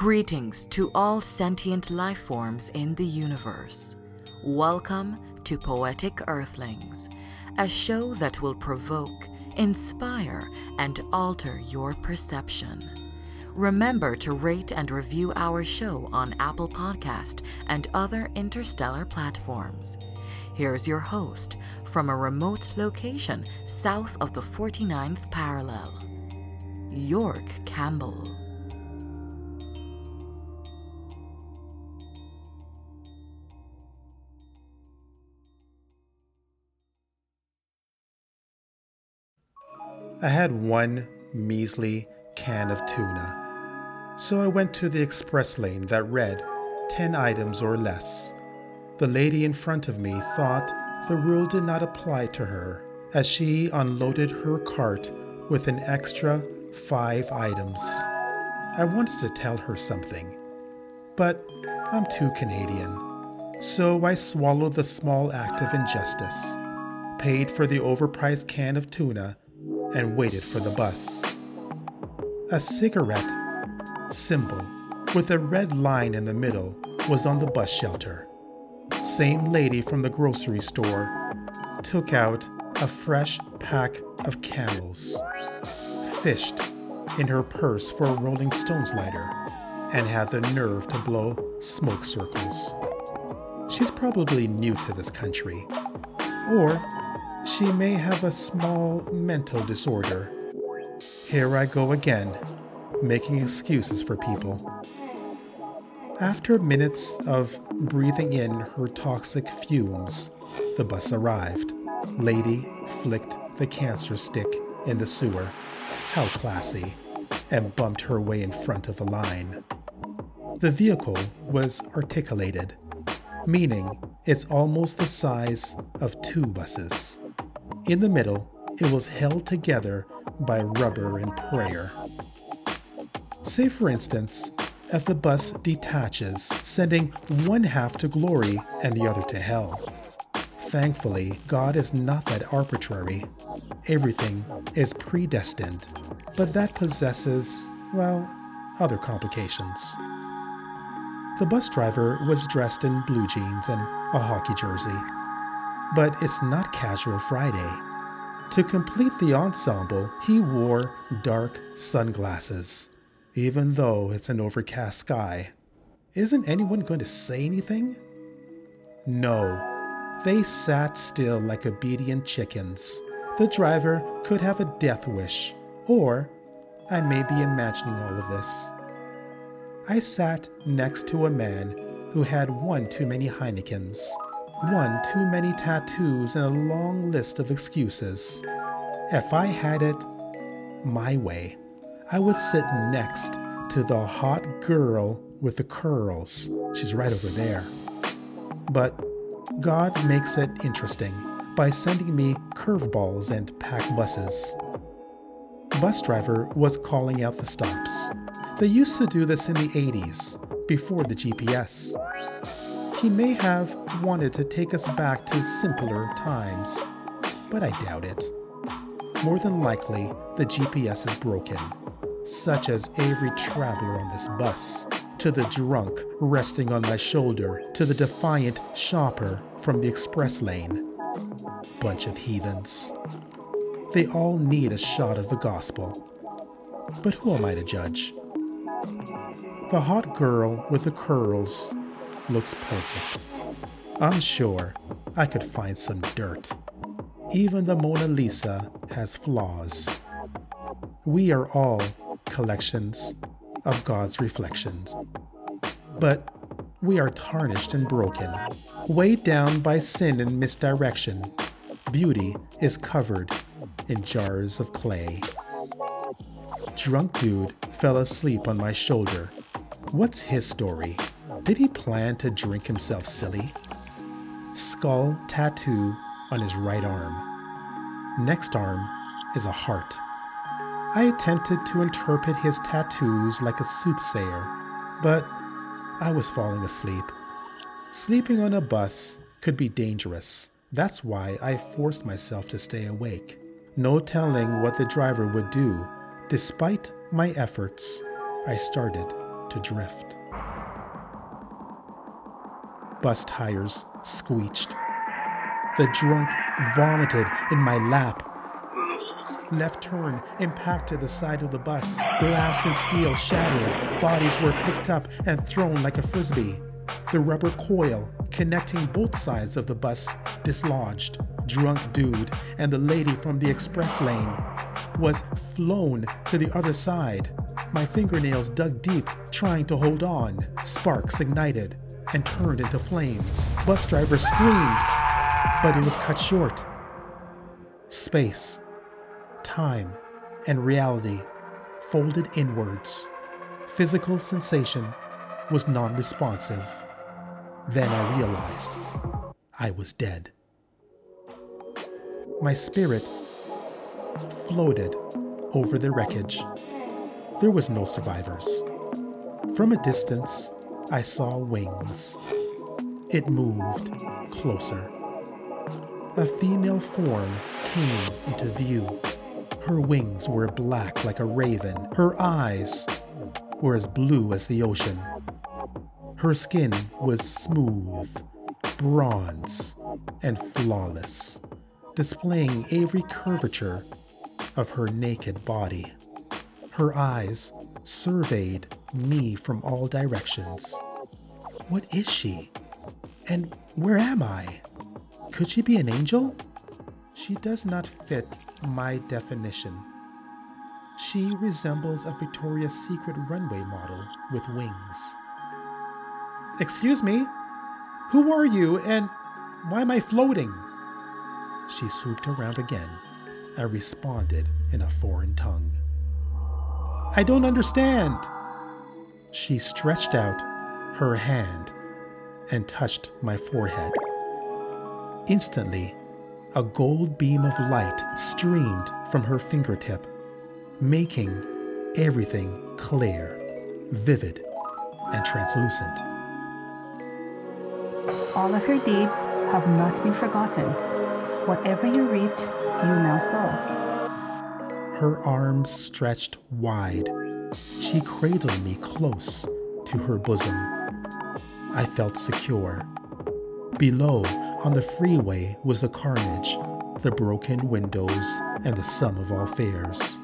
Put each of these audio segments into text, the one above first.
Greetings to all sentient life forms in the universe. Welcome to Poetic Earthlings, a show that will provoke, inspire, and alter your perception. Remember to rate and review our show on Apple Podcast and other interstellar platforms. Here's your host from a remote location south of the 49th parallel, York Campbell. I had one measly can of tuna, so I went to the express lane that read 10 items or less. The lady in front of me thought the rule did not apply to her as she unloaded her cart with an extra five items. I wanted to tell her something, but I'm too Canadian, so I swallowed the small act of injustice, paid for the overpriced can of tuna, and waited for the bus. A cigarette symbol with a red line in the middle was on the bus shelter. Same lady from the grocery store took out a fresh pack of camels, fished in her purse for a Rolling Stones lighter, and had the nerve to blow smoke circles. She's probably new to this country, or she may have a small mental disorder. Here I go again, making excuses for people. After minutes of breathing in her toxic fumes, the bus arrived. Lady flicked the cancer stick in the sewer. How classy. And bumped her way in front of the line. The vehicle was articulated, meaning it's almost the size of two buses. In the middle, it was held together by rubber and prayer. Say, for instance, if the bus detaches, sending one half to glory and the other to hell. Thankfully, God is not that arbitrary. Everything is predestined, but that possesses, well, other complications. The bus driver was dressed in blue jeans and a hockey jersey. But it's not Casual Friday. To complete the ensemble, he wore dark sunglasses even though it's an overcast sky. Isn't anyone going to say anything? No. They sat still like obedient chickens. The driver could have a death wish, or I may be imagining all of this. I sat next to a man who had one too many Heinekens, one too many tattoos, and a long list of excuses. If I had it my way, I would sit next to the hot girl with the curls. She's right over there. But God makes it interesting by sending me curveballs and packed buses. Bus driver was calling out the stops. They used to do this in the 80s, before the GPS. He may have wanted to take us back to simpler times, but I doubt it. More than likely, the GPS is broken such as every traveler on this bus, to the drunk resting on my shoulder, to the defiant shopper from the express lane. Bunch of heathens. They all need a shot of the gospel. But who am I to judge? The hot girl with the curls looks perfect. I'm sure I could find some dirt. Even the Mona Lisa has flaws. We are all collections of God's reflections. But we are tarnished and broken, weighed down by sin and misdirection. Beauty is covered in jars of clay. Drunk dude fell asleep on my shoulder. What's his story? Did he plan to drink himself silly? Skull tattoo on his right arm. Next arm is a heart. I attempted to interpret his tattoos like a soothsayer, but I was falling asleep. Sleeping on a bus could be dangerous. That's why I forced myself to stay awake. No telling what the driver would do. Despite my efforts, I started to drift. Bus tires screeched. The drunk vomited in my lap. Left turn impacted the side of the bus. Glass and steel shattered. Bodies were picked up and thrown like a frisbee. The rubber coil connecting both sides of the bus dislodged. Drunk dude and the lady from the express lane was flown to the other side. My fingernails dug deep, trying to hold on. Sparks ignited and turned into flames. Bus driver screamed, but it was cut short. Space, time, and reality folded inwards. Physical sensation was non responsive. Then I realized I was dead. My spirit floated over the wreckage. There was no survivors. From a distance, I saw wings. It moved closer. A female form came into view. Her wings were black like a raven. Her eyes were as blue as the ocean. Her skin was smooth, bronze, and flawless, displaying every curvature of her naked body. Her eyes surveyed me from all directions. What is she? And where am I? Could she be an angel? She does not fit my definition. She resembles a Victoria's Secret runway model with wings. Excuse me? Who are you and why am I floating? She swooped around again and responded in a foreign tongue. I don't understand. She stretched out her hand and touched my forehead. Instantly, a gold beam of light streamed from her fingertip, making everything clear, vivid, and translucent. All of your deeds have not been forgotten. Whatever you reaped, you now sow. Her arms stretched wide. She cradled me close to her bosom. I felt secure. Below, on the freeway, was the carnage, the broken windows, and the sum of all fares.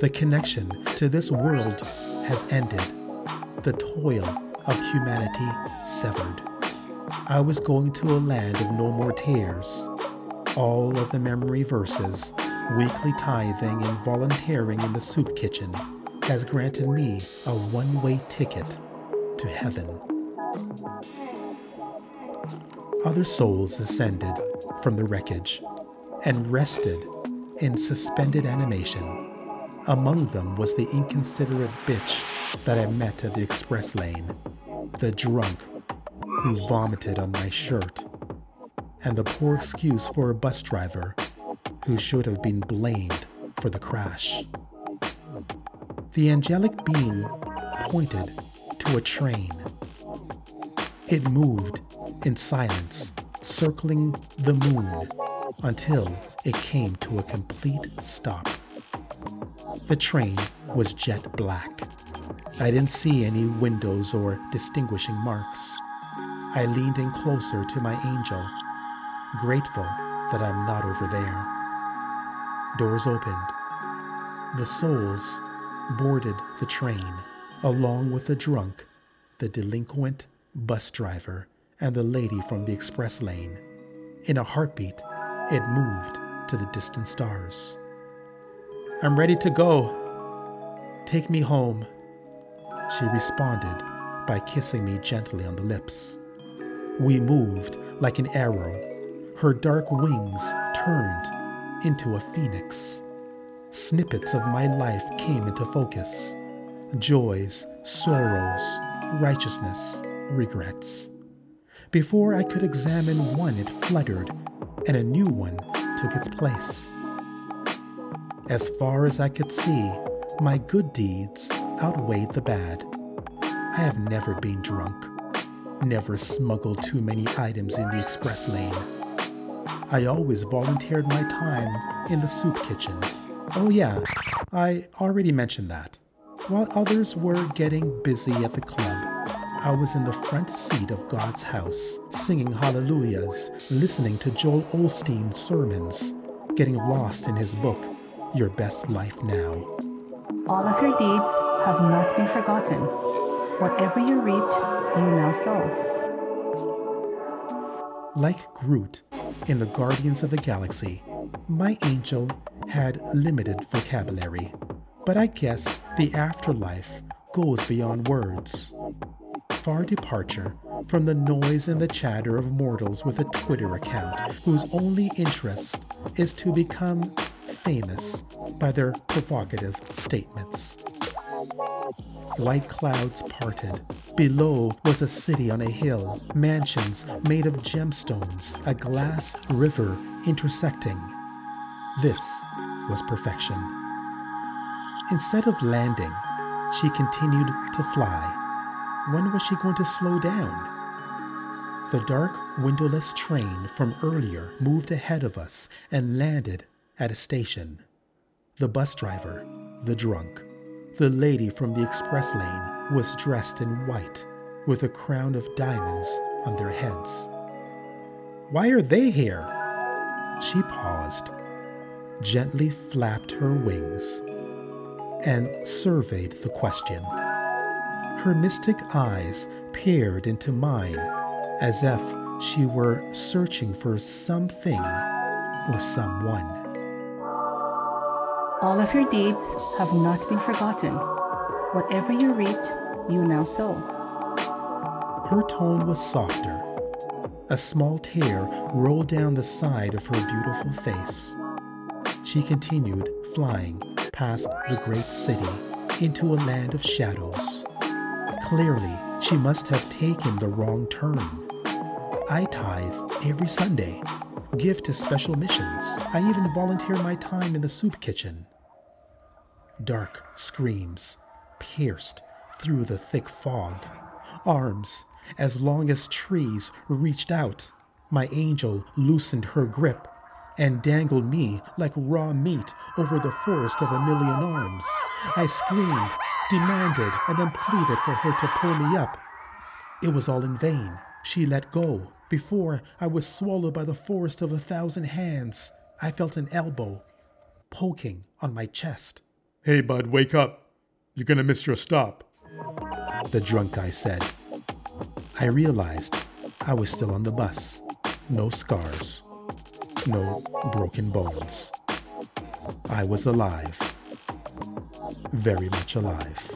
The connection to this world has ended, the toil of humanity severed. I was going to a land of no more tears. All of the memory verses, weekly tithing, and volunteering in the soup kitchen has granted me a one way ticket to heaven. Other souls ascended from the wreckage and rested in suspended animation. Among them was the inconsiderate bitch that I met at the express lane, the drunk who vomited on my shirt, and the poor excuse for a bus driver who should have been blamed for the crash. The angelic being pointed to a train. It moved in silence, circling the moon until it came to a complete stop. The train was jet black. I didn't see any windows or distinguishing marks. I leaned in closer to my angel, grateful that I'm not over there. Doors opened. The souls boarded the train, along with the drunk, the delinquent bus driver, and the lady from the express lane. In a heartbeat, it moved to the distant stars. I'm ready to go. Take me home. She responded by kissing me gently on the lips. We moved like an arrow. Her dark wings turned into a phoenix snippets of my life came into focus joys, sorrows, righteousness, regrets. Before I could examine one, it fluttered, and a new one took its place. As far as I could see, my good deeds outweighed the bad. I have never been drunk, never smuggled too many items in the express lane. I always volunteered my time in the soup kitchen Oh, yeah, I already mentioned that. While others were getting busy at the club, I was in the front seat of God's house, singing hallelujahs, listening to Joel Osteen's sermons, getting lost in his book, Your Best Life Now. All of your deeds have not been forgotten. Whatever you reaped, you now sow. Like Groot in the Guardians of the Galaxy, my angel had limited vocabulary, but I guess the afterlife goes beyond words. Far departure from the noise and the chatter of mortals with a Twitter account whose only interest is to become famous by their provocative statements. White clouds parted. Below was a city on a hill, mansions made of gemstones, a glass river intersecting. This was perfection. Instead of landing, she continued to fly. When was she going to slow down? The dark, windowless train from earlier moved ahead of us and landed at a station. The bus driver, the drunk, the lady from the express lane was dressed in white with a crown of diamonds on their heads. Why are they here? She paused, gently flapped her wings, and surveyed the question. Her mystic eyes peered into mine as if she were searching for something or someone. All of your deeds have not been forgotten. Whatever you reaped, you now sow. Her tone was softer. A small tear rolled down the side of her beautiful face. She continued flying past the great city into a land of shadows. Clearly, she must have taken the wrong turn. I tithe every Sunday, give to special missions. I even volunteer my time in the soup kitchen. Dark screams pierced through the thick fog. Arms as long as trees reached out. My angel loosened her grip and dangled me like raw meat over the forest of a million arms. I screamed, demanded, and then pleaded for her to pull me up. It was all in vain. She let go. Before I was swallowed by the forest of a thousand hands, I felt an elbow poking on my chest. Hey, bud, wake up. You're gonna miss your stop. The drunk guy said. I realized I was still on the bus. No scars, no broken bones. I was alive. Very much alive.